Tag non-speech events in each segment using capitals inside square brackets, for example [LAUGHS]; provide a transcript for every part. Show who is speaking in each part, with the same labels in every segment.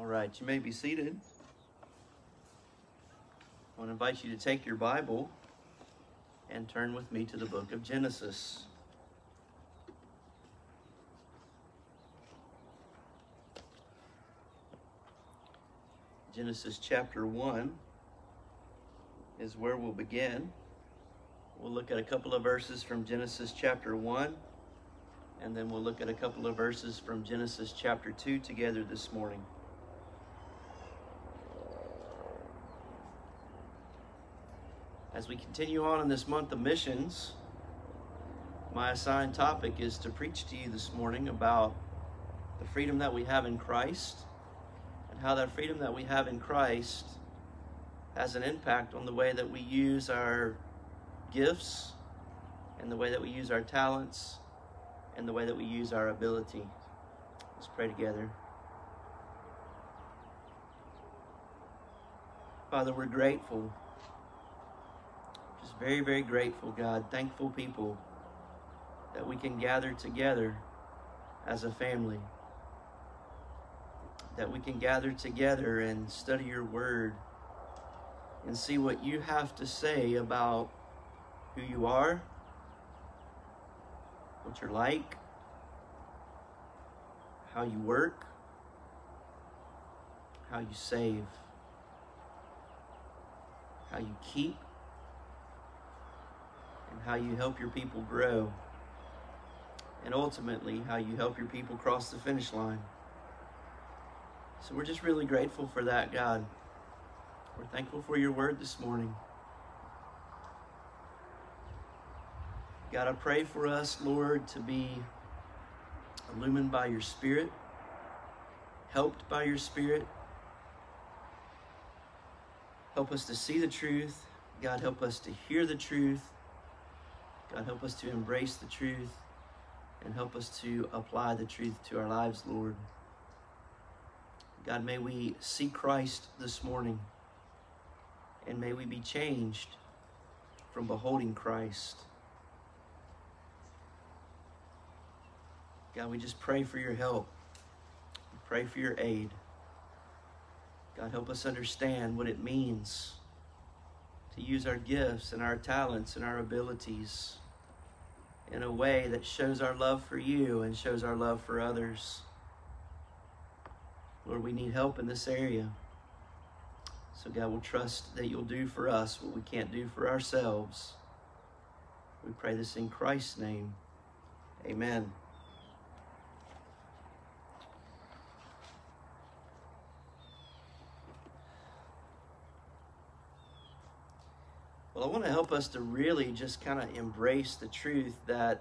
Speaker 1: All right, you may be seated. I want to invite you to take your Bible and turn with me to the book of Genesis. Genesis chapter 1 is where we'll begin. We'll look at a couple of verses from Genesis chapter 1, and then we'll look at a couple of verses from Genesis chapter 2 together this morning. As we continue on in this month of missions, my assigned topic is to preach to you this morning about the freedom that we have in Christ and how that freedom that we have in Christ has an impact on the way that we use our gifts and the way that we use our talents and the way that we use our ability. Let's pray together. Father, we're grateful. Very, very grateful, God. Thankful people that we can gather together as a family. That we can gather together and study your word and see what you have to say about who you are, what you're like, how you work, how you save, how you keep, how you help your people grow, and ultimately how you help your people cross the finish line. So we're just really grateful for that, God. We're thankful for your word this morning. God, I pray for us, Lord, to be illumined by your Spirit, helped by your Spirit. Help us to see the truth. God, help us to hear the truth. God, help us to embrace the truth and help us to apply the truth to our lives, Lord. God, may we see Christ this morning and may we be changed from beholding Christ. God, we just pray for your help. We pray for your aid. God, help us understand what it means to use our gifts and our talents and our abilities in a way that shows our love for you and shows our love for others. Lord, we need help in this area. So, God, we'll trust that you'll do for us what we can't do for ourselves. We pray this in Christ's name. Amen. Well, I want to help us to really just kind of embrace the truth that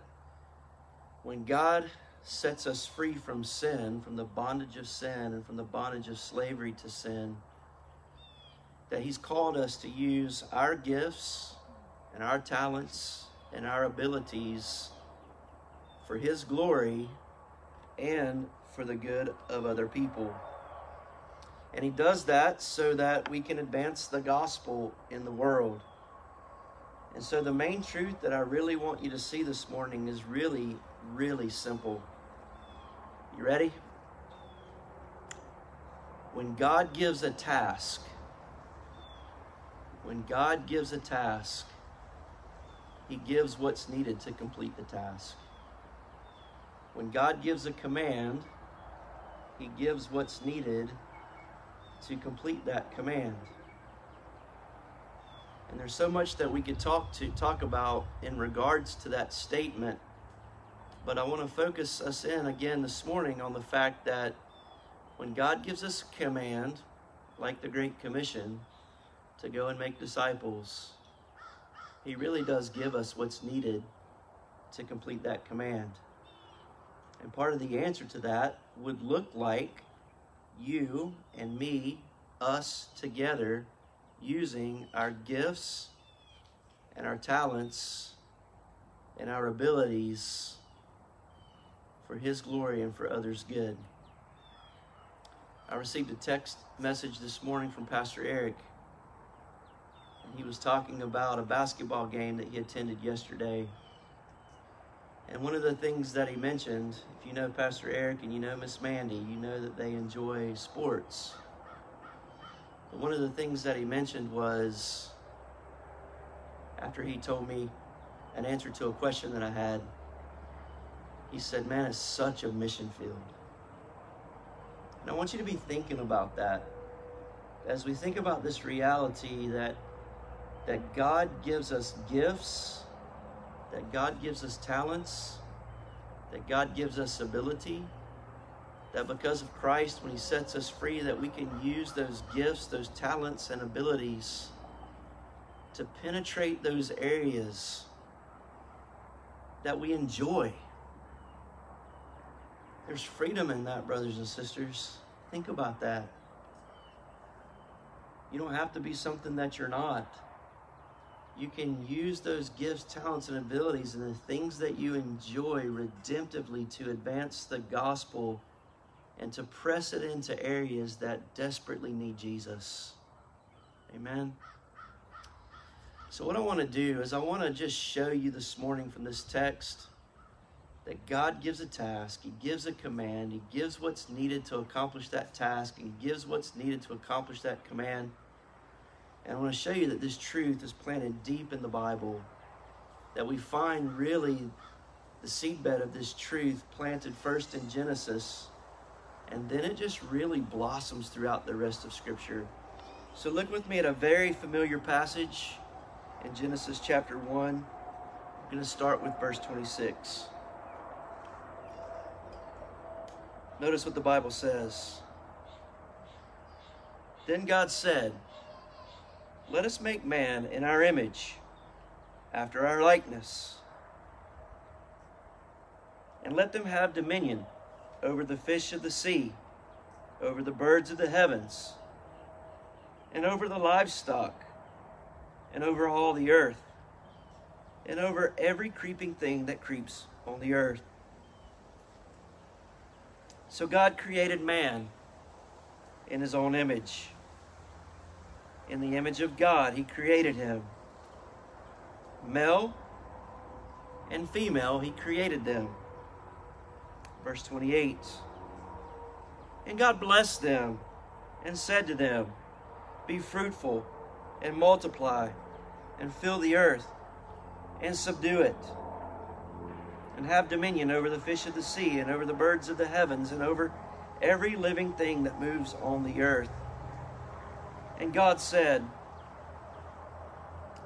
Speaker 1: when God sets us free from sin, from the bondage of sin, and from the bondage of slavery to sin, that He's called us to use our gifts and our talents and our abilities for His glory and for the good of other people. And He does that so that we can advance the gospel in the world. And so, the main truth that I really want you to see this morning is really, really simple. You ready? When God gives a task, when God gives a task, He gives what's needed to complete the task. When God gives a command, He gives what's needed to complete that command. And there's so much that we could talk to talk about in regards to that statement. But I want to focus us in again this morning on the fact that when God gives us a command, like the Great Commission, to go and make disciples, He really does give us what's needed to complete that command. And part of the answer to that would look like you and me, us together using our gifts and our talents and our abilities for His glory and for others' good. I received a text message this morning from Pastor Eric. And he was talking about a basketball game that he attended yesterday. And one of the things that he mentioned, if you know Pastor Eric and you know Miss Mandy, you know that they enjoy sports. But one of the things that he mentioned was after he told me an answer to a question that I had, he said, Man, it's such a mission field. And I want you to be thinking about that as we think about this reality that that God gives us gifts that God gives us talents, that God gives us ability, that because of Christ, when He sets us free, that we can use those gifts, those talents, and abilities to penetrate those areas that we enjoy. There's freedom in that, brothers and sisters. Think about that. You don't have to be something that you're not you can use those gifts, talents, and abilities and the things that you enjoy redemptively to advance the gospel and to press it into areas that desperately need Jesus. Amen. So, what I want to do is, I want to just show you this morning from this text that God gives a task, He gives a command, He gives what's needed to accomplish that task, and He gives what's needed to accomplish that command. And I want to show you that this truth is planted deep in the Bible, that we find really the seedbed of this truth planted first in Genesis, and then it just really blossoms throughout the rest of Scripture. So look with me at a very familiar passage in Genesis chapter 1. I'm going to start with verse 26. Notice what the Bible says. Then God said, let us make man in our image, after our likeness. And let them have dominion over the fish of the sea, over the birds of the heavens, and over the livestock, and over all the earth, and over every creeping thing that creeps on the earth. So God created man in his own image. In the image of God, He created him. Male and female, He created them. Verse 28 And God blessed them and said to them, Be fruitful and multiply and fill the earth and subdue it and have dominion over the fish of the sea and over the birds of the heavens and over every living thing that moves on the earth. And God said,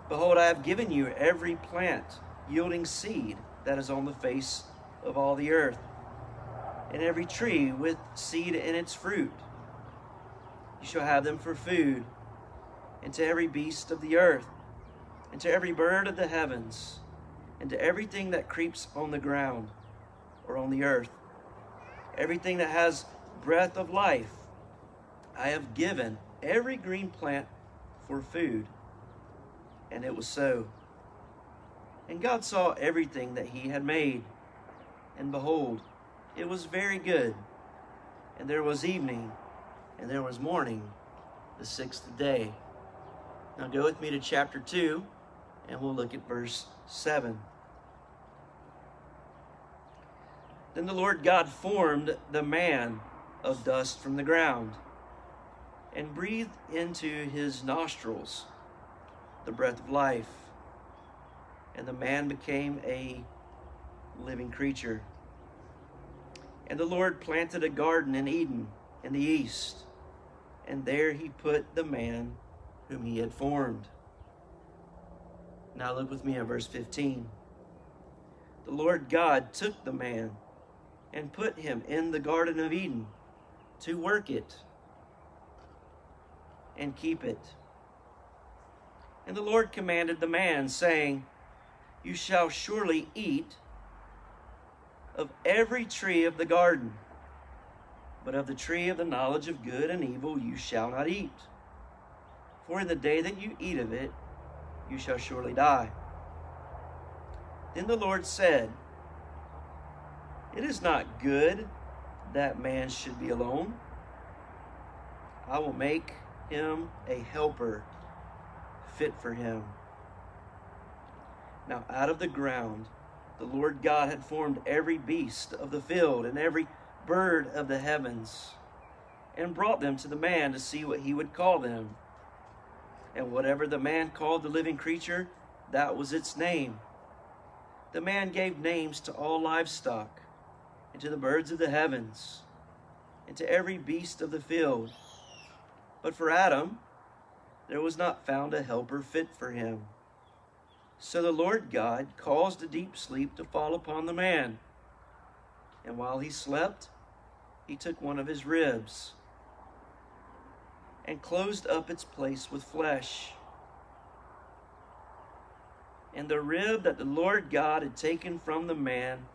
Speaker 1: Behold, I have given you every plant yielding seed that is on the face of all the earth, and every tree with seed in its fruit. You shall have them for food, and to every beast of the earth, and to every bird of the heavens, and to everything that creeps on the ground or on the earth. Everything that has breath of life, I have given every green plant for food. And it was so. And God saw everything that he had made, and behold, it was very good. And there was evening, and there was morning, the sixth day. Now go with me to chapter 2, and we'll look at verse 7. Then the Lord God formed the man of dust from the ground and breathed into his nostrils the breath of life. And the man became a living creature. And the Lord planted a garden in Eden in the east, and there he put the man whom he had formed. Now look with me at verse 15. The Lord God took the man and put him in the Garden of Eden to work it and keep it. And the Lord commanded the man, saying, You shall surely eat of every tree of the garden, but of the tree of the knowledge of good and evil you shall not eat. For in the day that you eat of it, you shall surely die. Then the Lord said, It is not good that man should be alone. I will make him a helper fit for him. Now, out of the ground, the Lord God had formed every beast of the field and every bird of the heavens, and brought them to the man to see what he would call them. And whatever the man called the living creature, that was its name. The man gave names to all livestock, and to the birds of the heavens, and to every beast of the field. But for Adam, there was not found a helper fit for him. So the Lord God caused a deep sleep to fall upon the man. And while he slept, he took one of his ribs and closed up its place with flesh. And the rib that the Lord God had taken from the man,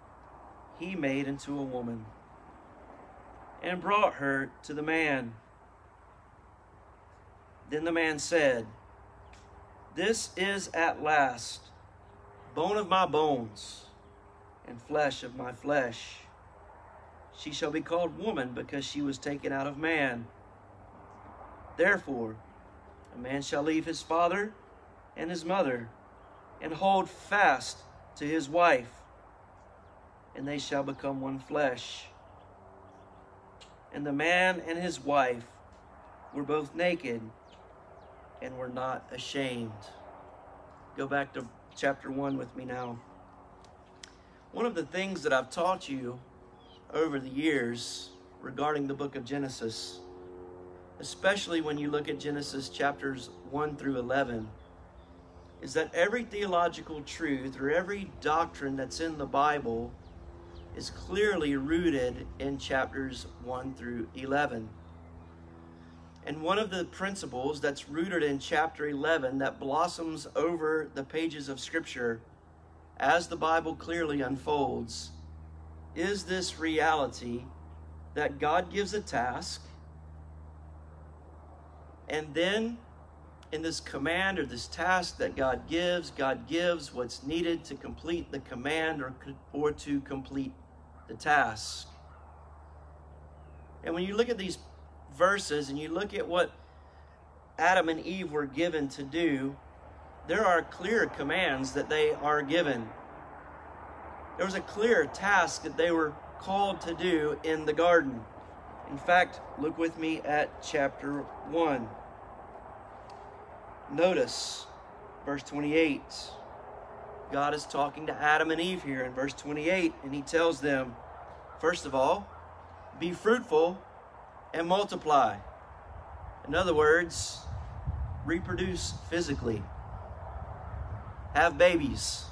Speaker 1: he made into a woman and brought her to the man. Then the man said, this is at last bone of my bones and flesh of my flesh. She shall be called woman because she was taken out of man. Therefore, a man shall leave his father and his mother and hold fast to his wife, and they shall become one flesh. And the man and his wife were both naked and we're not ashamed. Go back to chapter 1 with me now. One of the things that I've taught you over the years regarding the book of Genesis, especially when you look at Genesis chapters 1 through 11, is that every theological truth or every doctrine that's in the Bible is clearly rooted in chapters 1 through 11. And one of the principles that's rooted in chapter 11 that blossoms over the pages of Scripture as the Bible clearly unfolds is this reality that God gives a task, and then in this command or this task that God gives, God gives what's needed to complete the command or, or to complete the task. And when you look at these verses and you look at what Adam and Eve were given to do, there are clear commands that they are given. There was a clear task that they were called to do in the garden. In fact, look with me at chapter 1. Notice verse 28. God is talking to Adam and Eve here in verse 28, and he tells them, first of all, be fruitful and multiply. In other words, reproduce physically, have babies.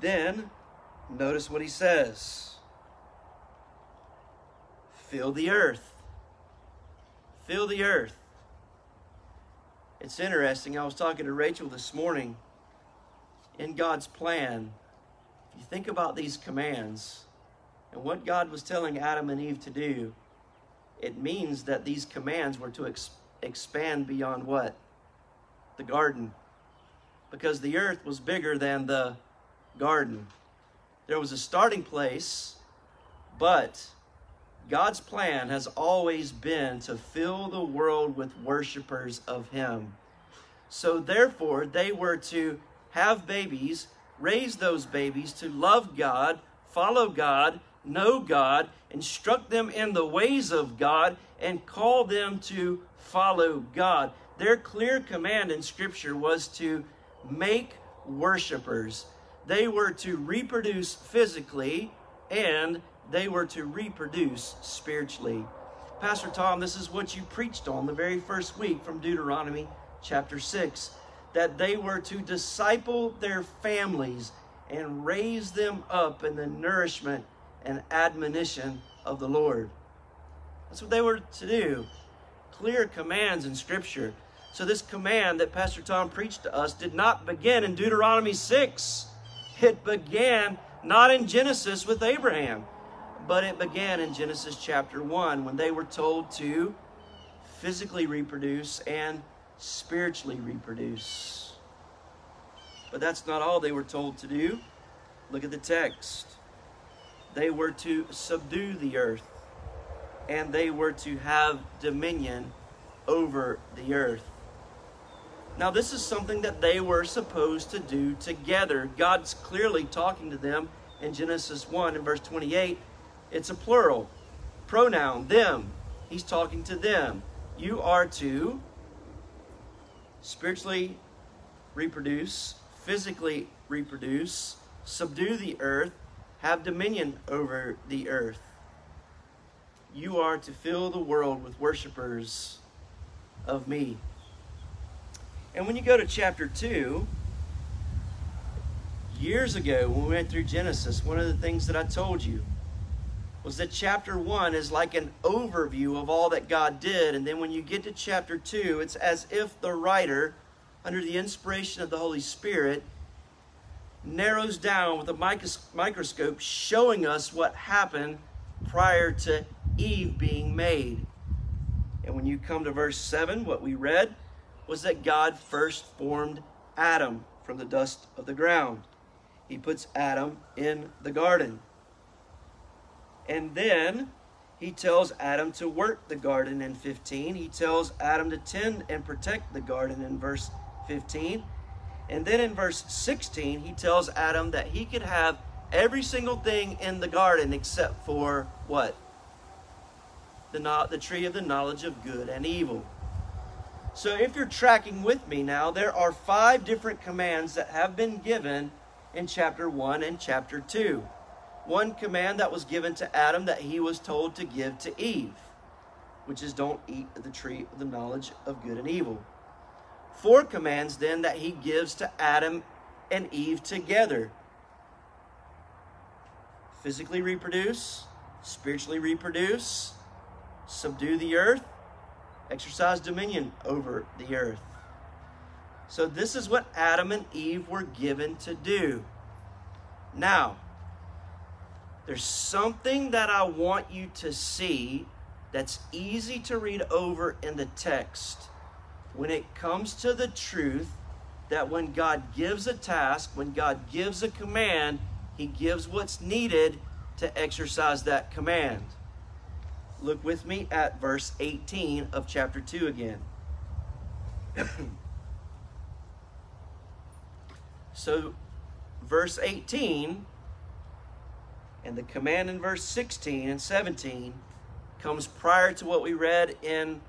Speaker 1: Then, notice what he says fill the earth. Fill the earth. It's interesting. I was talking to Rachel this morning. In God's plan, if you think about these commands, and what God was telling Adam and Eve to do, it means that these commands were to ex- expand beyond what? The garden. Because the earth was bigger than the garden. There was a starting place, but God's plan has always been to fill the world with worshipers of Him. So, therefore, they were to have babies, raise those babies to love God, follow God, know God, instruct them in the ways of God, and call them to follow God. Their clear command in Scripture was to make worshipers. They were to reproduce physically and they were to reproduce spiritually. Pastor Tom, this is what you preached on the very first week from Deuteronomy chapter 6 that they were to disciple their families and raise them up in the nourishment and admonition of the Lord. That's what they were to do. Clear commands in Scripture. So, this command that Pastor Tom preached to us did not begin in Deuteronomy 6. It began not in Genesis with Abraham, but it began in Genesis chapter 1 when they were told to physically reproduce and spiritually reproduce. But that's not all they were told to do. Look at the text they were to subdue the earth and they were to have dominion over the earth. Now, this is something that they were supposed to do together. God's clearly talking to them in Genesis 1 and verse 28. It's a plural pronoun, them. He's talking to them. You are to spiritually reproduce, physically reproduce, subdue the earth, have dominion over the earth. You are to fill the world with worshipers of me. And when you go to chapter 2, years ago when we went through Genesis, one of the things that I told you was that chapter 1 is like an overview of all that God did. And then when you get to chapter 2, it's as if the writer, under the inspiration of the Holy Spirit, narrows down with a microscope, showing us what happened prior to Eve being made. And when you come to verse 7, what we read was that God first formed Adam from the dust of the ground. He puts Adam in the garden. And then he tells Adam to work the garden in 15. He tells Adam to tend and protect the garden in verse 15. And then in verse 16, he tells Adam that he could have every single thing in the garden except for what? The, the tree of the knowledge of good and evil. So if you're tracking with me now, there are five different commands that have been given in chapter 1 and chapter 2 one command that was given to Adam that he was told to give to Eve, which is don't eat the tree of the knowledge of good and evil. Four commands then that he gives to Adam and Eve together physically reproduce, spiritually reproduce, subdue the earth, exercise dominion over the earth. So, this is what Adam and Eve were given to do. Now, there's something that I want you to see that's easy to read over in the text when it comes to the truth that when God gives a task, when God gives a command, He gives what's needed to exercise that command. Look with me at verse 18 of chapter 2 again. [CLEARS THROAT] so, verse 18 and the command in verse 16 and 17 comes prior to what we read in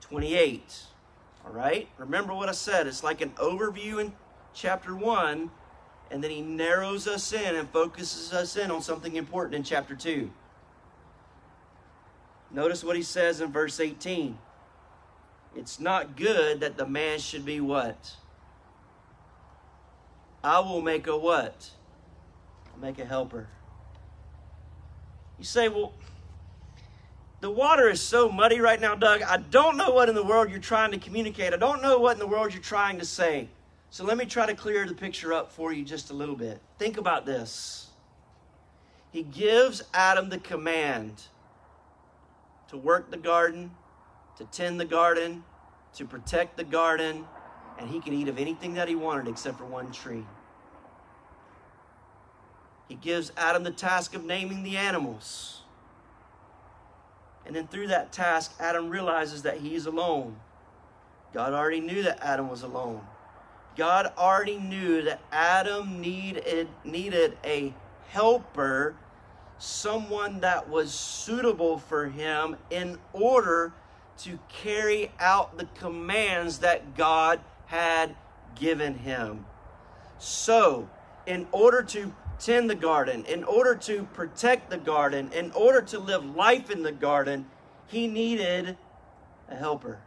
Speaker 1: 28. All right? Remember what I said. It's like an overview in chapter 1, and then he narrows us in and focuses us in on something important in chapter 2. Notice what he says in verse 18. It's not good that the man should be what? I will make a what? I'll make a helper. You say, well, the water is so muddy right now, Doug. I don't know what in the world you're trying to communicate. I don't know what in the world you're trying to say. So let me try to clear the picture up for you just a little bit. Think about this. He gives Adam the command to work the garden, to tend the garden, to protect the garden, and he could eat of anything that he wanted except for one tree. He gives Adam the task of naming the animals. And then through that task, Adam realizes that he's alone. God already knew that Adam was alone. God already knew that Adam needed, needed a helper, someone that was suitable for him in order to carry out the commands that God had given him. So, in order to tend the garden, in order to protect the garden, in order to live life in the garden, he needed a helper.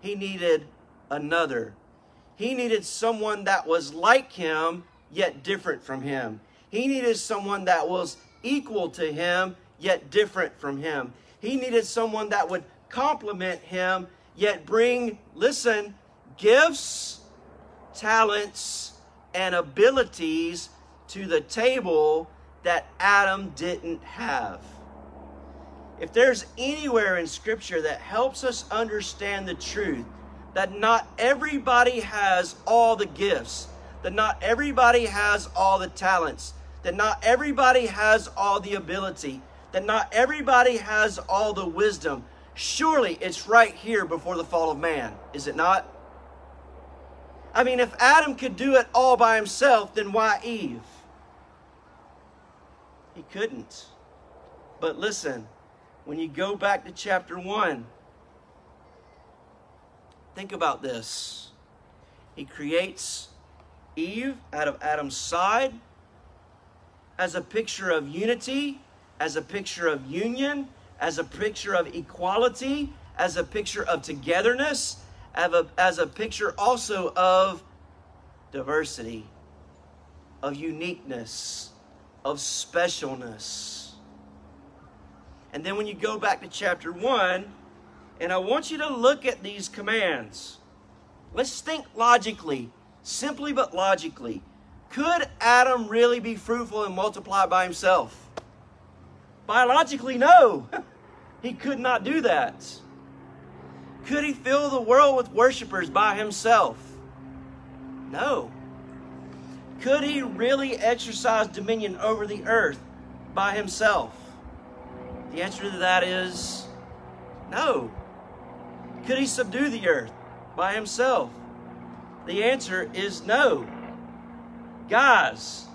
Speaker 1: He needed another. He needed someone that was like him, yet different from him. He needed someone that was equal to him, yet different from him. He needed someone that would complement him, yet bring, listen, gifts, talents, and abilities to the table that Adam didn't have. If there's anywhere in Scripture that helps us understand the truth that not everybody has all the gifts, that not everybody has all the talents, that not everybody has all the ability, that not everybody has all the wisdom, surely it's right here before the fall of man, is it not? I mean, if Adam could do it all by himself, then why Eve? He couldn't. But listen, when you go back to chapter 1, think about this. He creates Eve out of Adam's side as a picture of unity, as a picture of union, as a picture of equality, as a picture of togetherness, as a, as a picture also of diversity, of uniqueness, of specialness. And then when you go back to chapter 1, and I want you to look at these commands. Let's think logically, simply but logically. Could Adam really be fruitful and multiply by himself? Biologically, no. [LAUGHS] he could not do that. Could he fill the world with worshipers by himself? No. Could he really exercise dominion over the earth by himself? The answer to that is no. Could he subdue the earth by himself? The answer is no. Guys,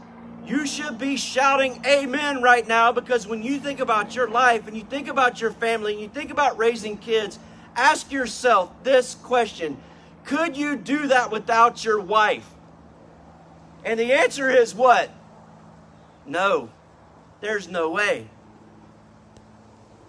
Speaker 1: you should be shouting amen right now because when you think about your life and you think about your family and you think about raising kids, ask yourself this question Could you do that without your wife? And the answer is what? No, there's no way.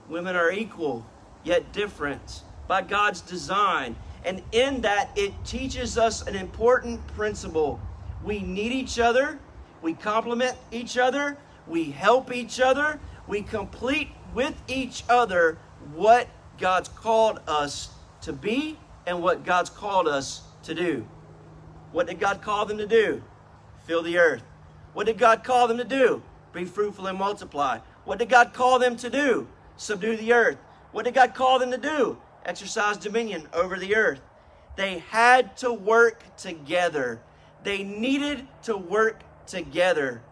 Speaker 1: Women are equal, yet different by God's design. And in that, it teaches us an important principle. We need each other, we complement each other, we help each other, we complete with each other what God's called us to be and what God's called us to do. What did God call them to do? Fill the earth. What did God call them to do? Be fruitful and multiply. What did God call them to do? Subdue the earth. What did God call them to do? Exercise dominion over the earth. They had to work together. They needed to work together.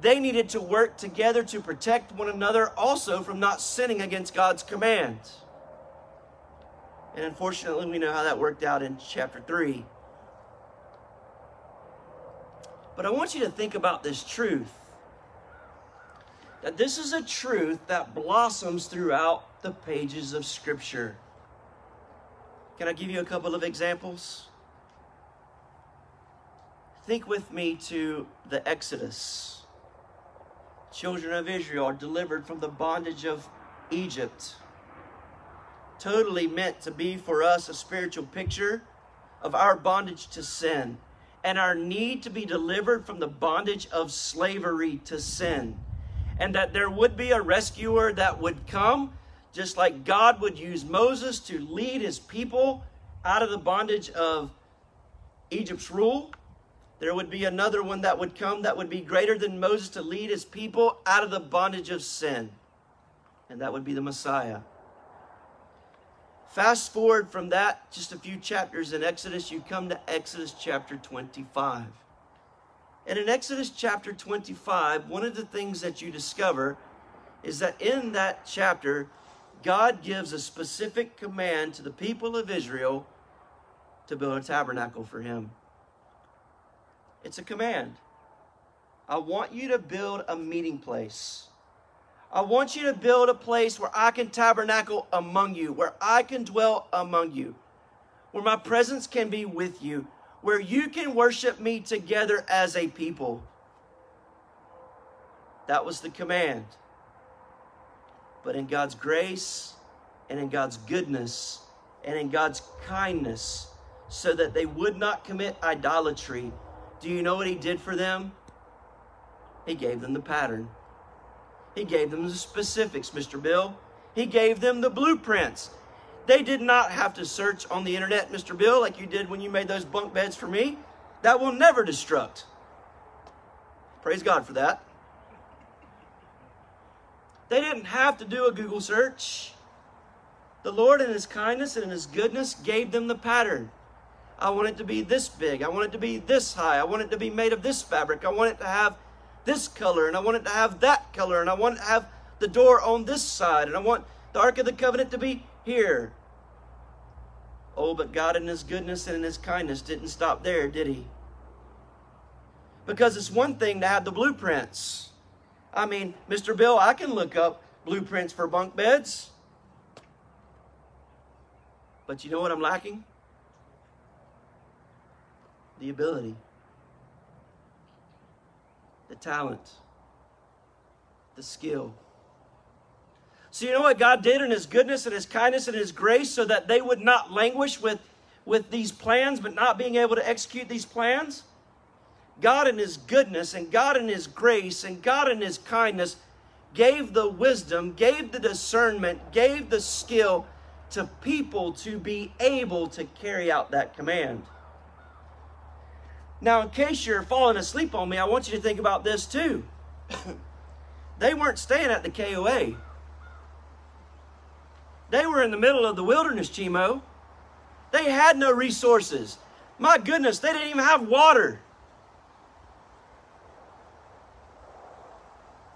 Speaker 1: They needed to work together to protect one another also from not sinning against God's commands. And unfortunately, we know how that worked out in chapter 3. But I want you to think about this truth that this is a truth that blossoms throughout the pages of Scripture. Can I give you a couple of examples? Think with me to the Exodus. Children of Israel are delivered from the bondage of Egypt. Totally meant to be for us a spiritual picture of our bondage to sin and our need to be delivered from the bondage of slavery to sin. And that there would be a rescuer that would come, just like God would use Moses to lead his people out of the bondage of Egypt's rule. There would be another one that would come that would be greater than Moses to lead his people out of the bondage of sin. And that would be the Messiah. Fast forward from that, just a few chapters in Exodus, you come to Exodus chapter 25. And in Exodus chapter 25, one of the things that you discover is that in that chapter, God gives a specific command to the people of Israel to build a tabernacle for Him. It's a command. I want you to build a meeting place. I want you to build a place where I can tabernacle among you, where I can dwell among you, where my presence can be with you, where you can worship me together as a people. That was the command. But in God's grace and in God's goodness and in God's kindness, so that they would not commit idolatry, do you know what He did for them? He gave them the pattern. He gave them the specifics, Mr. Bill. He gave them the blueprints. They did not have to search on the internet, Mr. Bill, like you did when you made those bunk beds for me. That will never destruct. Praise God for that. They didn't have to do a Google search. The Lord, in His kindness and in His goodness, gave them the pattern. I want it to be this big. I want it to be this high. I want it to be made of this fabric. I want it to have this color and I want it to have that color and I want to have the door on this side and I want the Ark of the Covenant to be here. Oh, but God in His goodness and in His kindness didn't stop there, did He? Because it's one thing to have the blueprints. I mean, Mr. Bill, I can look up blueprints for bunk beds. But you know what I'm lacking? The ability, talent, the skill. So, you know what God did in His goodness and His kindness and His grace so that they would not languish with, with these plans but not being able to execute these plans? God in His goodness and God in His grace and God in His kindness gave the wisdom, gave the discernment, gave the skill to people to be able to carry out that command. Now, in case you're falling asleep on me, I want you to think about this too. [COUGHS] they weren't staying at the KOA. They were in the middle of the wilderness, Chimo. They had no resources. My goodness, they didn't even have water.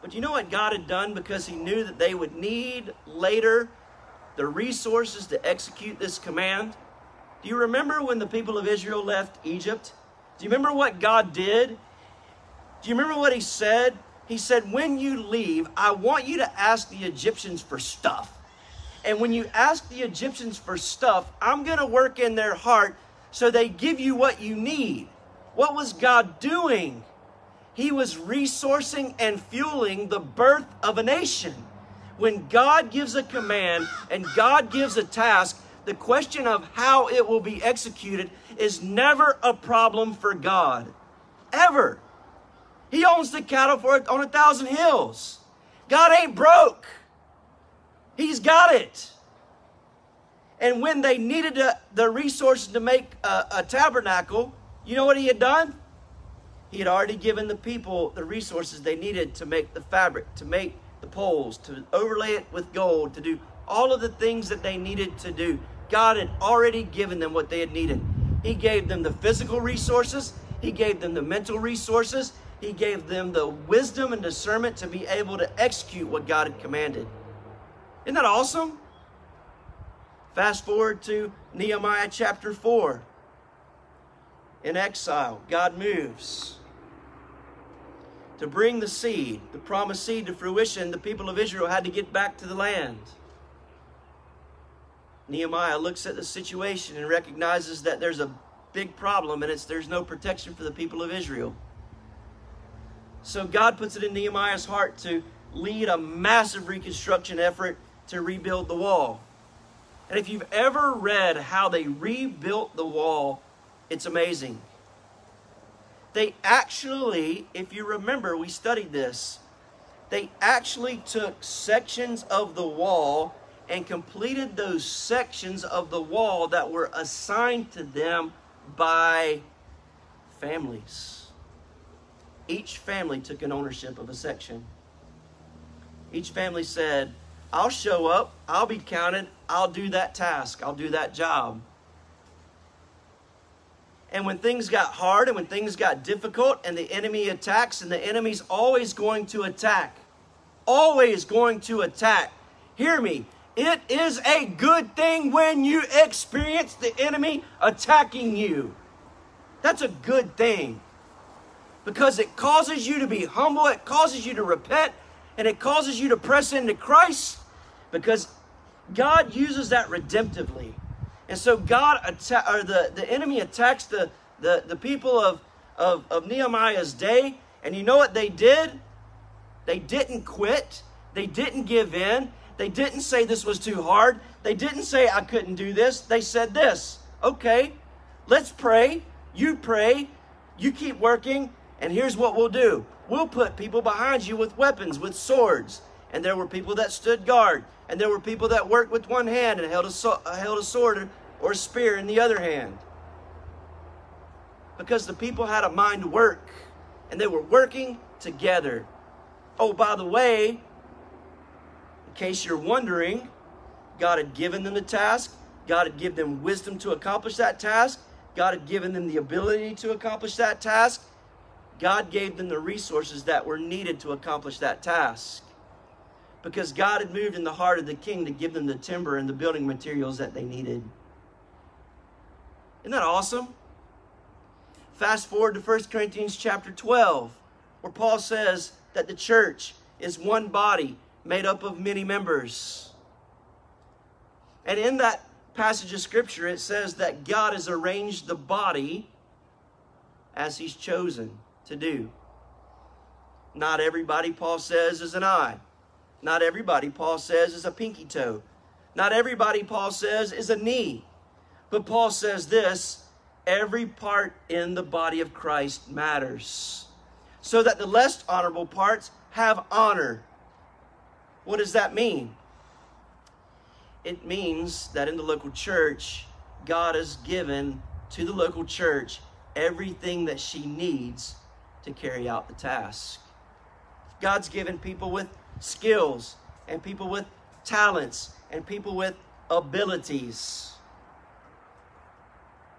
Speaker 1: But you know what God had done because He knew that they would need later the resources to execute this command? Do you remember when the people of Israel left Egypt? Do you remember what God did? Do you remember what He said? He said, When you leave, I want you to ask the Egyptians for stuff. And when you ask the Egyptians for stuff, I'm going to work in their heart so they give you what you need. What was God doing? He was resourcing and fueling the birth of a nation. When God gives a command and God gives a task, the question of how it will be executed is never a problem for God. Ever. He owns the cattle for on a thousand hills. God ain't broke. He's got it. And when they needed the resources to make a, a tabernacle, you know what he had done? He had already given the people the resources they needed to make the fabric, to make the poles, to overlay it with gold, to do all of the things that they needed to do. God had already given them what they had needed. He gave them the physical resources, He gave them the mental resources, He gave them the wisdom and discernment to be able to execute what God had commanded. Isn't that awesome? Fast forward to Nehemiah chapter 4. In exile, God moves to bring the seed, the promised seed to fruition. The people of Israel had to get back to the land. Nehemiah looks at the situation and recognizes that there's a big problem and it's there's no protection for the people of Israel. So God puts it in Nehemiah's heart to lead a massive reconstruction effort to rebuild the wall. And if you've ever read how they rebuilt the wall, it's amazing. They actually, if you remember, we studied this, they actually took sections of the wall and completed those sections of the wall that were assigned to them by families. Each family took an ownership of a section. Each family said, I'll show up, I'll be counted, I'll do that task, I'll do that job. And when things got hard and when things got difficult and the enemy attacks, and the enemy's always going to attack, always going to attack. Hear me. It is a good thing when you experience the enemy attacking you. That's a good thing because it causes you to be humble, it causes you to repent, and it causes you to press into Christ because God uses that redemptively. And so God atta- or the, the enemy attacks the, the, the people of, of, of Nehemiah's day. And you know what they did? They didn't quit. They didn't give in. They didn't say this was too hard. They didn't say I couldn't do this. They said this okay, let's pray. You pray. You keep working. And here's what we'll do we'll put people behind you with weapons, with swords. And there were people that stood guard. And there were people that worked with one hand and held a, uh, held a sword or a spear in the other hand. Because the people had a mind to work and they were working together. Oh, by the way, in case you're wondering, God had given them the task. God had given them wisdom to accomplish that task. God had given them the ability to accomplish that task. God gave them the resources that were needed to accomplish that task because God had moved in the heart of the king to give them the timber and the building materials that they needed. Isn't that awesome? Fast forward to 1 Corinthians chapter 12, where Paul says that the church is one body made up of many members. And in that passage of scripture, it says that God has arranged the body as he's chosen to do. Not everybody, Paul says, is an eye. Not everybody, Paul says, is a pinky toe. Not everybody, Paul says, is a knee. But Paul says this every part in the body of Christ matters, so that the less honorable parts have honor. What does that mean? It means that in the local church, God has given to the local church everything that she needs to carry out the task. God's given people with skills and people with talents and people with abilities.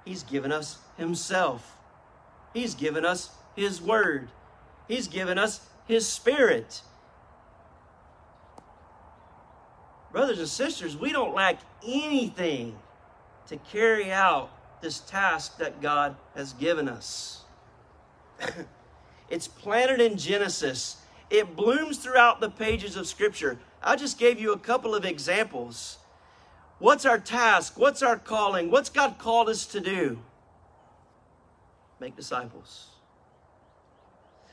Speaker 1: He's given us Himself. He's given us His Word. He's given us His Spirit. Brothers and sisters, we don't lack anything to carry out this task that God has given us. [LAUGHS] it's planted in Genesis, it blooms throughout the pages of Scripture. I just gave you a couple of examples. What's our task? What's our calling? What's God called us to do? Make disciples.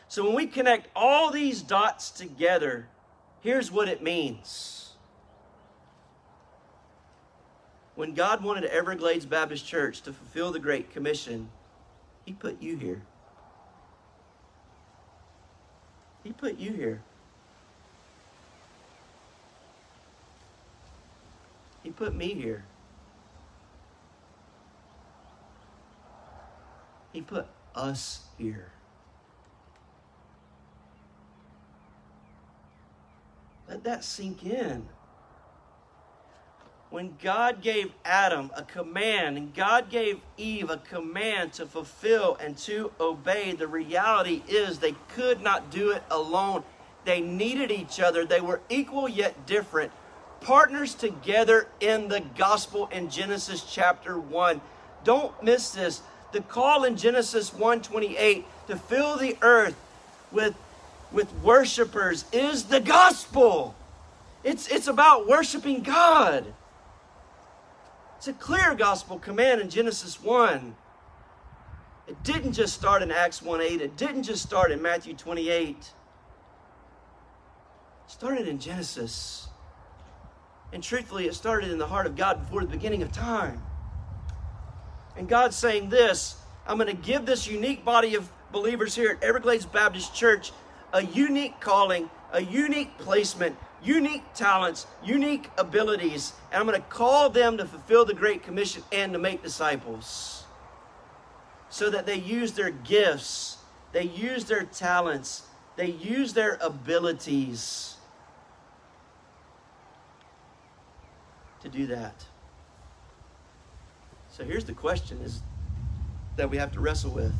Speaker 1: So when we connect all these dots together, here's what it means. When God wanted Everglades Baptist Church to fulfill the Great Commission, He put you here. He put you here. He put me here. He put us here. Let that sink in. When God gave Adam a command and God gave Eve a command to fulfill and to obey, the reality is they could not do it alone. They needed each other. They were equal yet different partners together in the gospel in Genesis chapter 1. Don't miss this. The call in Genesis 1:28 to fill the earth with with worshipers is the gospel. It's it's about worshiping God. It's a clear gospel command in Genesis 1. It didn't just start in Acts 1 8. It didn't just start in Matthew 28. It started in Genesis. And truthfully, it started in the heart of God before the beginning of time. And God's saying this I'm going to give this unique body of believers here at Everglades Baptist Church a unique calling, a unique placement, unique talents, unique abilities. And I'm going to call them to fulfill the Great Commission and to make disciples. So that they use their gifts, they use their talents, they use their abilities to do that. So here's the question is that we have to wrestle with.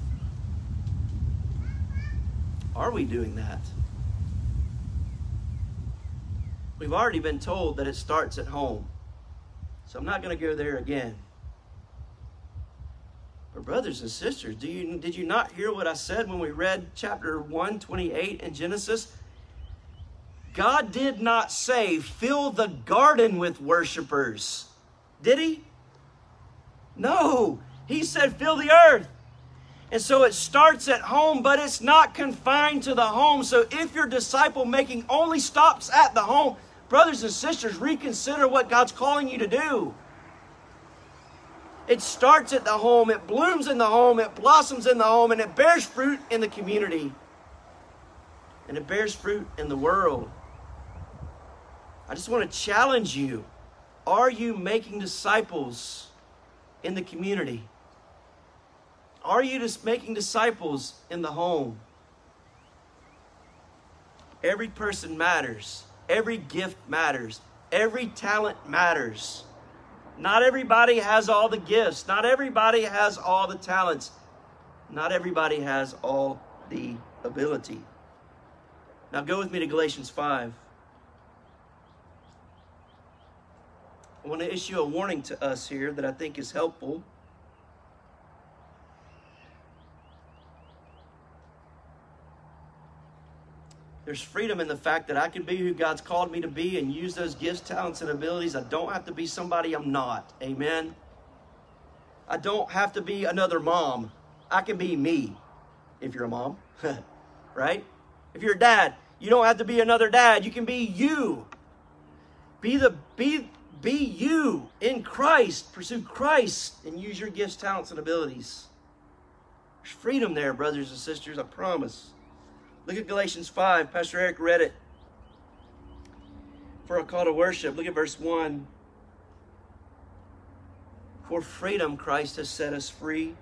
Speaker 1: Are we doing that? We've already been told that it starts at home. So I'm not going to go there again. But brothers and sisters, do you did you not hear what I said when we read chapter 128 in Genesis? God did not say, fill the garden with worshipers. Did he? No. He said, fill the earth. And so it starts at home, but it's not confined to the home. So if your disciple making only stops at the home, brothers and sisters, reconsider what God's calling you to do. It starts at the home, it blooms in the home, it blossoms in the home, and it bears fruit in the community. And it bears fruit in the world. I just want to challenge you. Are you making disciples in the community? Are you just making disciples in the home? Every person matters. Every gift matters. Every talent matters. Not everybody has all the gifts. Not everybody has all the talents. Not everybody has all the ability. Now go with me to Galatians 5. I want to issue a warning to us here that I think is helpful. There's freedom in the fact that I can be who God's called me to be and use those gifts, talents, and abilities. I don't have to be somebody I'm not. Amen. I don't have to be another mom. I can be me if you're a mom, [LAUGHS] right? If you're a dad, you don't have to be another dad. You can be you. Be the be be you in Christ. Pursue Christ and use your gifts, talents, and abilities. There's freedom there, brothers and sisters, I promise. Look at Galatians 5. Pastor Eric read it for a call to worship. Look at verse 1. For freedom, Christ has set us free.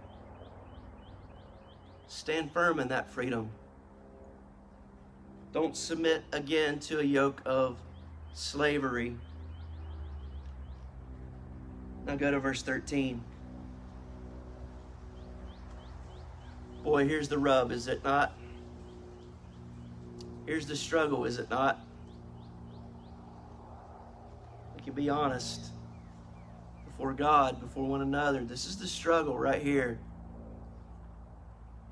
Speaker 1: Stand firm in that freedom. Don't submit again to a yoke of slavery. Now go to verse 13. Boy, here's the rub, is it not? Here's the struggle, is it not? We can be honest before God, before one another. This is the struggle right here.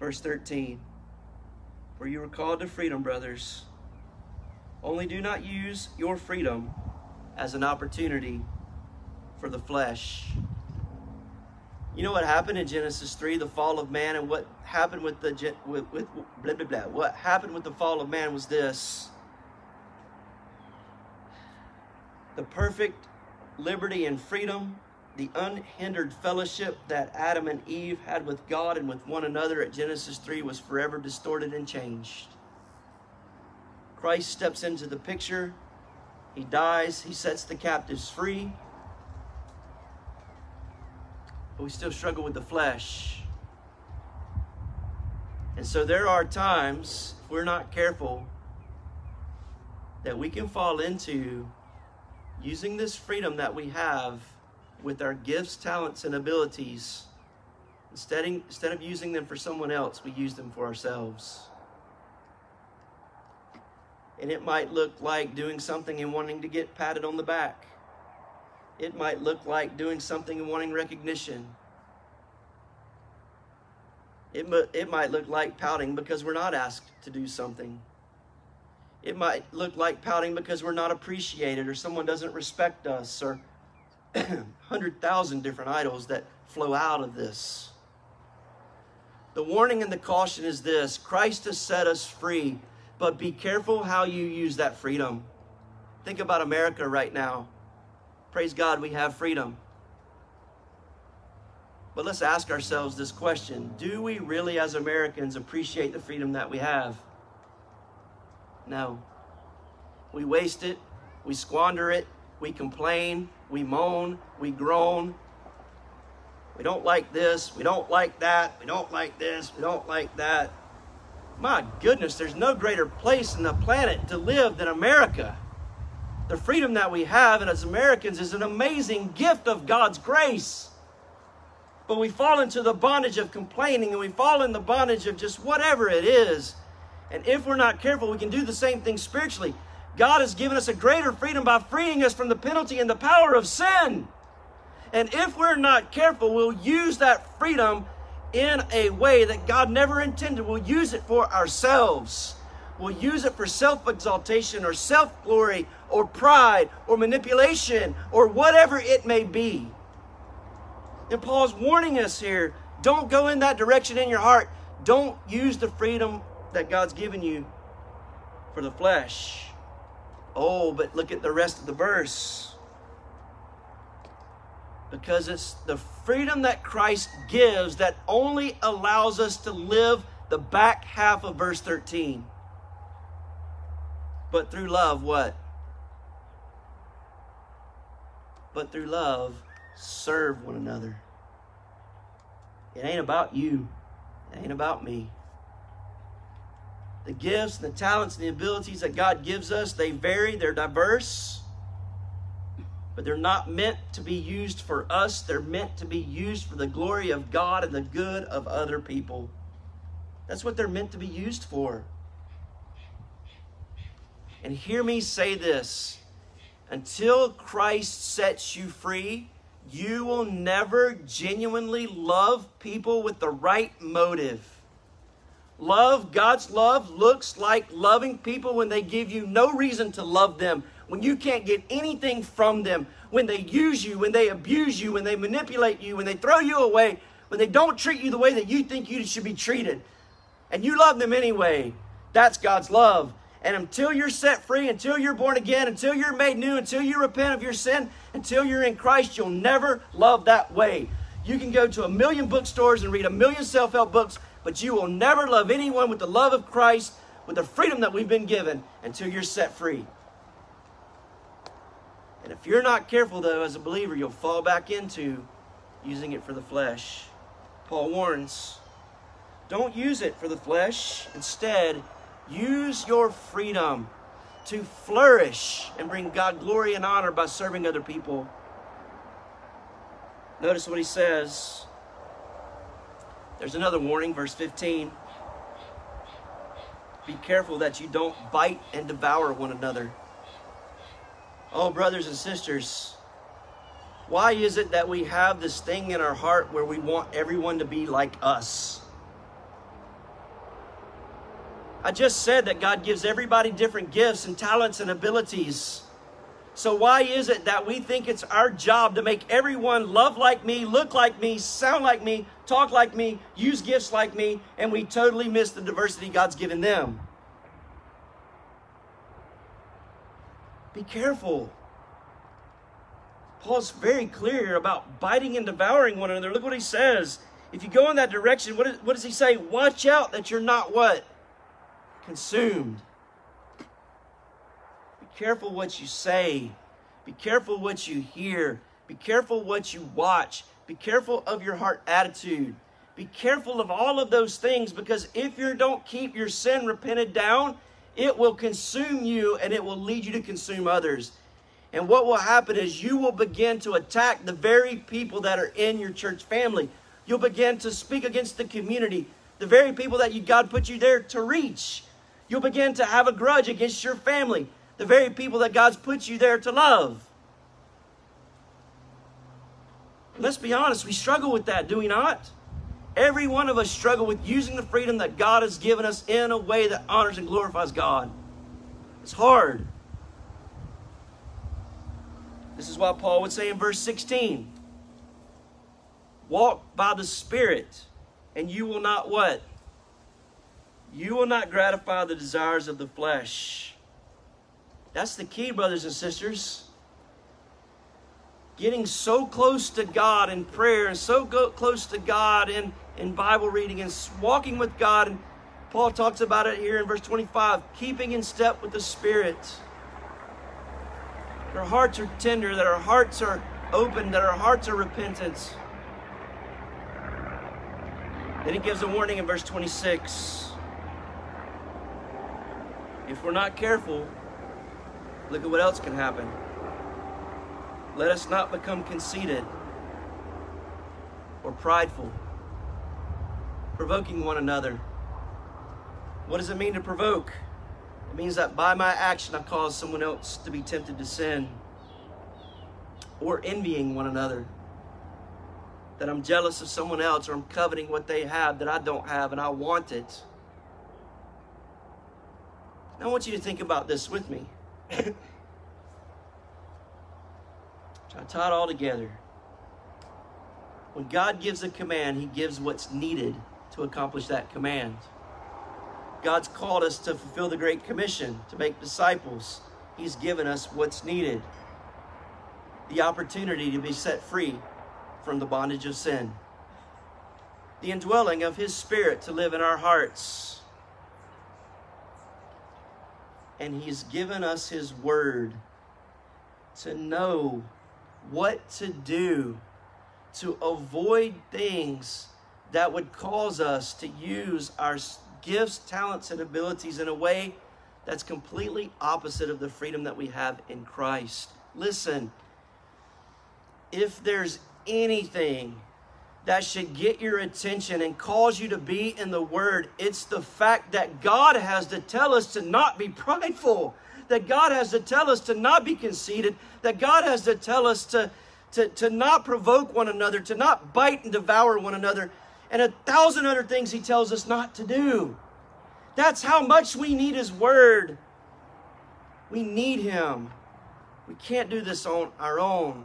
Speaker 1: Verse 13 For you were called to freedom, brothers. Only do not use your freedom as an opportunity for the flesh. You know what happened in Genesis 3, the fall of man, and what happened with the with, with blah blah blah. What happened with the fall of man was this. The perfect liberty and freedom, the unhindered fellowship that Adam and Eve had with God and with one another at Genesis 3 was forever distorted and changed. Christ steps into the picture. He dies, he sets the captives free but we still struggle with the flesh. And so there are times, if we're not careful, that we can fall into using this freedom that we have with our gifts, talents, and abilities. Instead, instead of using them for someone else, we use them for ourselves. And it might look like doing something and wanting to get patted on the back. It might look like doing something and wanting recognition. It, it might look like pouting because we're not asked to do something. It might look like pouting because we're not appreciated or someone doesn't respect us or [CLEARS THROAT] 100,000 different idols that flow out of this. The warning and the caution is this Christ has set us free, but be careful how you use that freedom. Think about America right now. Praise God, we have freedom. But let's ask ourselves this question Do we really, as Americans, appreciate the freedom that we have? No. We waste it, we squander it, we complain, we moan, we groan. We don't like this, we don't like that, we don't like this, we don't like that. My goodness, there's no greater place in the planet to live than America. The freedom that we have and as Americans is an amazing gift of God's grace. But we fall into the bondage of complaining and we fall in the bondage of just whatever it is. And if we're not careful, we can do the same thing spiritually. God has given us a greater freedom by freeing us from the penalty and the power of sin. And if we're not careful, we'll use that freedom in a way that God never intended. We'll use it for ourselves will use it for self exaltation or self glory or pride or manipulation or whatever it may be. And Paul's warning us here don't go in that direction in your heart. Don't use the freedom that God's given you for the flesh. Oh, but look at the rest of the verse. Because it's the freedom that Christ gives that only allows us to live the back half of verse 13. But through love, what? But through love, serve one another. It ain't about you, it ain't about me. The gifts, the talents, and the abilities that God gives us, they vary, they're diverse, but they're not meant to be used for us. They're meant to be used for the glory of God and the good of other people. That's what they're meant to be used for. And hear me say this until Christ sets you free, you will never genuinely love people with the right motive. Love, God's love, looks like loving people when they give you no reason to love them, when you can't get anything from them, when they use you, when they abuse you, when they manipulate you, when they throw you away, when they don't treat you the way that you think you should be treated, and you love them anyway. That's God's love. And until you're set free, until you're born again, until you're made new, until you repent of your sin, until you're in Christ, you'll never love that way. You can go to a million bookstores and read a million self help books, but you will never love anyone with the love of Christ, with the freedom that we've been given, until you're set free. And if you're not careful, though, as a believer, you'll fall back into using it for the flesh. Paul warns don't use it for the flesh. Instead, use your freedom to flourish and bring God glory and honor by serving other people. Notice what he says there's another warning, verse 15. Be careful that you don't bite and devour one another. Oh, brothers and sisters, why is it that we have this thing in our heart where we want everyone to be like us? I just said that God gives everybody different gifts and talents and abilities. So, why is it that we think it's our job to make everyone love like me, look like me, sound like me, talk like me, use gifts like me, and we totally miss the diversity God's given them? Be careful. Paul's very clear about biting and devouring one another. Look what he says. If you go in that direction, what, is, what does he say? Watch out that you're not what? Consumed Be careful what you say. Be careful what you hear. Be careful what you watch. Be careful of your heart attitude. Be careful of all of those things because if you don't keep your sin repented down, it will consume you and it will lead you to consume others. And what will happen is you will begin to attack the very people that are in your church family. You'll begin to speak against the community, the very people that you, God put you there to reach. You'll begin to have a grudge against your family the very people that God's put you there to love. Let's be honest, we struggle with that, do we not? Every one of us struggle with using the freedom that God has given us in a way that honors and glorifies God. It's hard. This is why Paul would say in verse 16. Walk by the Spirit, and you will not what? You will not gratify the desires of the flesh. That's the key, brothers and sisters. Getting so close to God in prayer and so close to God in, in Bible reading and walking with God. And Paul talks about it here in verse 25 keeping in step with the Spirit. That our hearts are tender, that our hearts are open, that our hearts are repentant. Then he gives a warning in verse 26. If we're not careful, Look at what else can happen. Let us not become conceited or prideful, provoking one another. What does it mean to provoke? It means that by my action I cause someone else to be tempted to sin or envying one another. That I'm jealous of someone else or I'm coveting what they have that I don't have and I want it. I want you to think about this with me. [LAUGHS] Try to tie it all together. When God gives a command, He gives what's needed to accomplish that command. God's called us to fulfill the Great Commission, to make disciples. He's given us what's needed the opportunity to be set free from the bondage of sin, the indwelling of His Spirit to live in our hearts and He's given us His Word to know what to do to avoid things that would cause us to use our gifts, talents, and abilities in a way that's completely opposite of the freedom that we have in Christ. Listen, if there's anything that should get your attention and cause you to be in the Word. It's the fact that God has to tell us to not be prideful, that God has to tell us to not be conceited, that God has to tell us to, to, to not provoke one another, to not bite and devour one another, and a thousand other things He tells us not to do. That's how much we need His Word. We need Him. We can't do this on our own.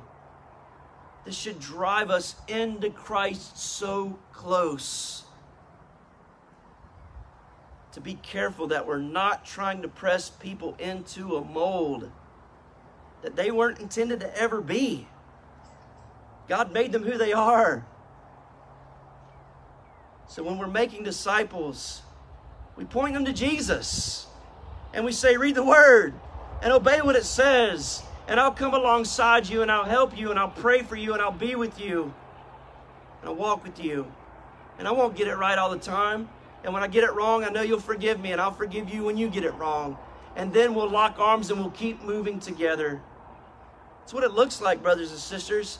Speaker 1: This should drive us into Christ so close. To be careful that we're not trying to press people into a mold that they weren't intended to ever be. God made them who they are. So when we're making disciples, we point them to Jesus and we say, read the word and obey what it says. And I'll come alongside you and I'll help you and I'll pray for you and I'll be with you and I'll walk with you. And I won't get it right all the time. And when I get it wrong, I know you'll forgive me and I'll forgive you when you get it wrong. And then we'll lock arms and we'll keep moving together. That's what it looks like, brothers and sisters,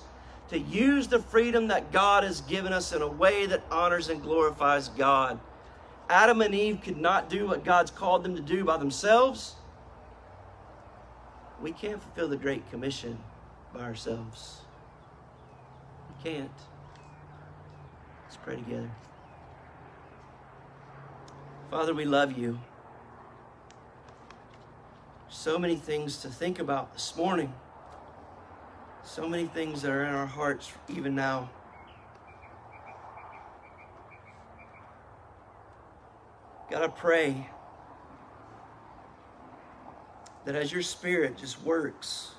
Speaker 1: to use the freedom that God has given us in a way that honors and glorifies God. Adam and Eve could not do what God's called them to do by themselves. We can't fulfill the Great Commission by ourselves. We can't. Let's pray together. Father, we love you. So many things to think about this morning. So many things that are in our hearts even now. God, I pray that as your spirit just works,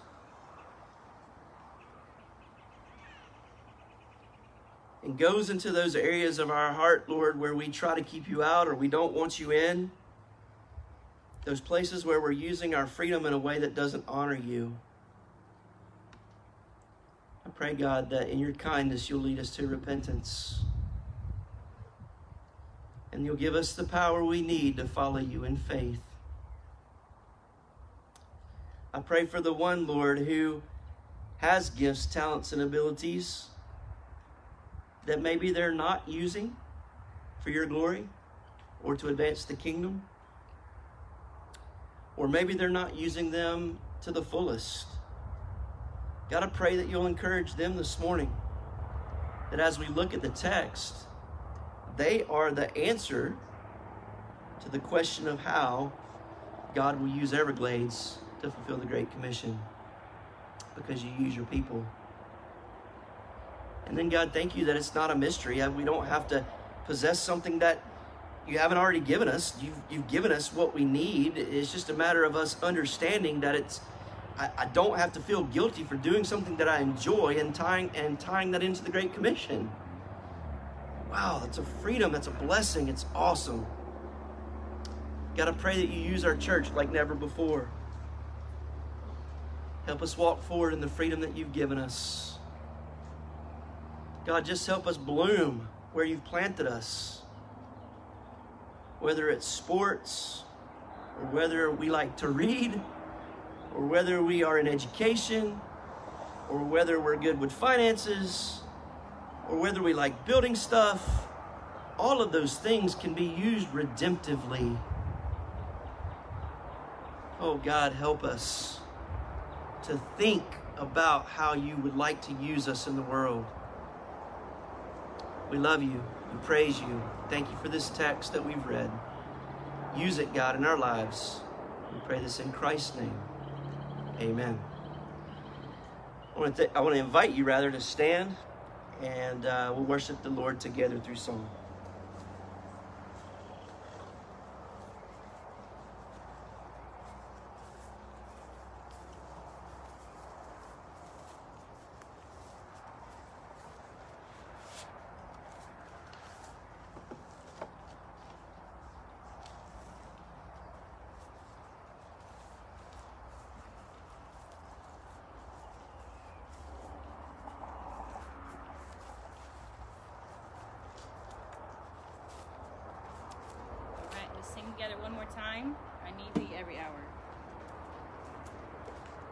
Speaker 1: and goes into those areas of our heart, Lord, where we try to keep you out or we don't want you in, those places where we're using our freedom in a way that doesn't honor you. I pray, God, that in your kindness you'll lead us to repentance. And you'll give us the power we need to follow you in faith. I pray for the one, Lord, who has gifts, talents, and abilities that maybe they're not using for your glory or to advance the kingdom. Or maybe they're not using them to the fullest. God, I pray that you'll encourage them this morning. That as we look at the text, they are the answer to the question of how God will use Everglades to fulfill the Great Commission because you use your people. And then, God, thank you that it's not a mystery. Uh, we don't have to possess something that you haven't already given us. You've, you've given us what we need. It's just a matter of us understanding that it's I, I don't have to feel guilty for doing something that I enjoy and tying and tying that into the Great Commission. Wow, that's a freedom, that's a blessing, it's awesome. Got to pray that you use our church like never before. Help us walk forward in the freedom that you've given us. God, just help us bloom where you've planted us. Whether it's sports, or whether we like to read, or whether we are in education, or whether we're good with finances, or whether we like building stuff, all of those things can be used redemptively. Oh God, help us to think about how you would like to use us in the world. We love you. We praise you. Thank you for this text that we've read. Use it, God, in our lives. We pray this in Christ's name. Amen. I want to, th- I want to invite you, rather, to stand and uh, we'll worship the Lord together through song.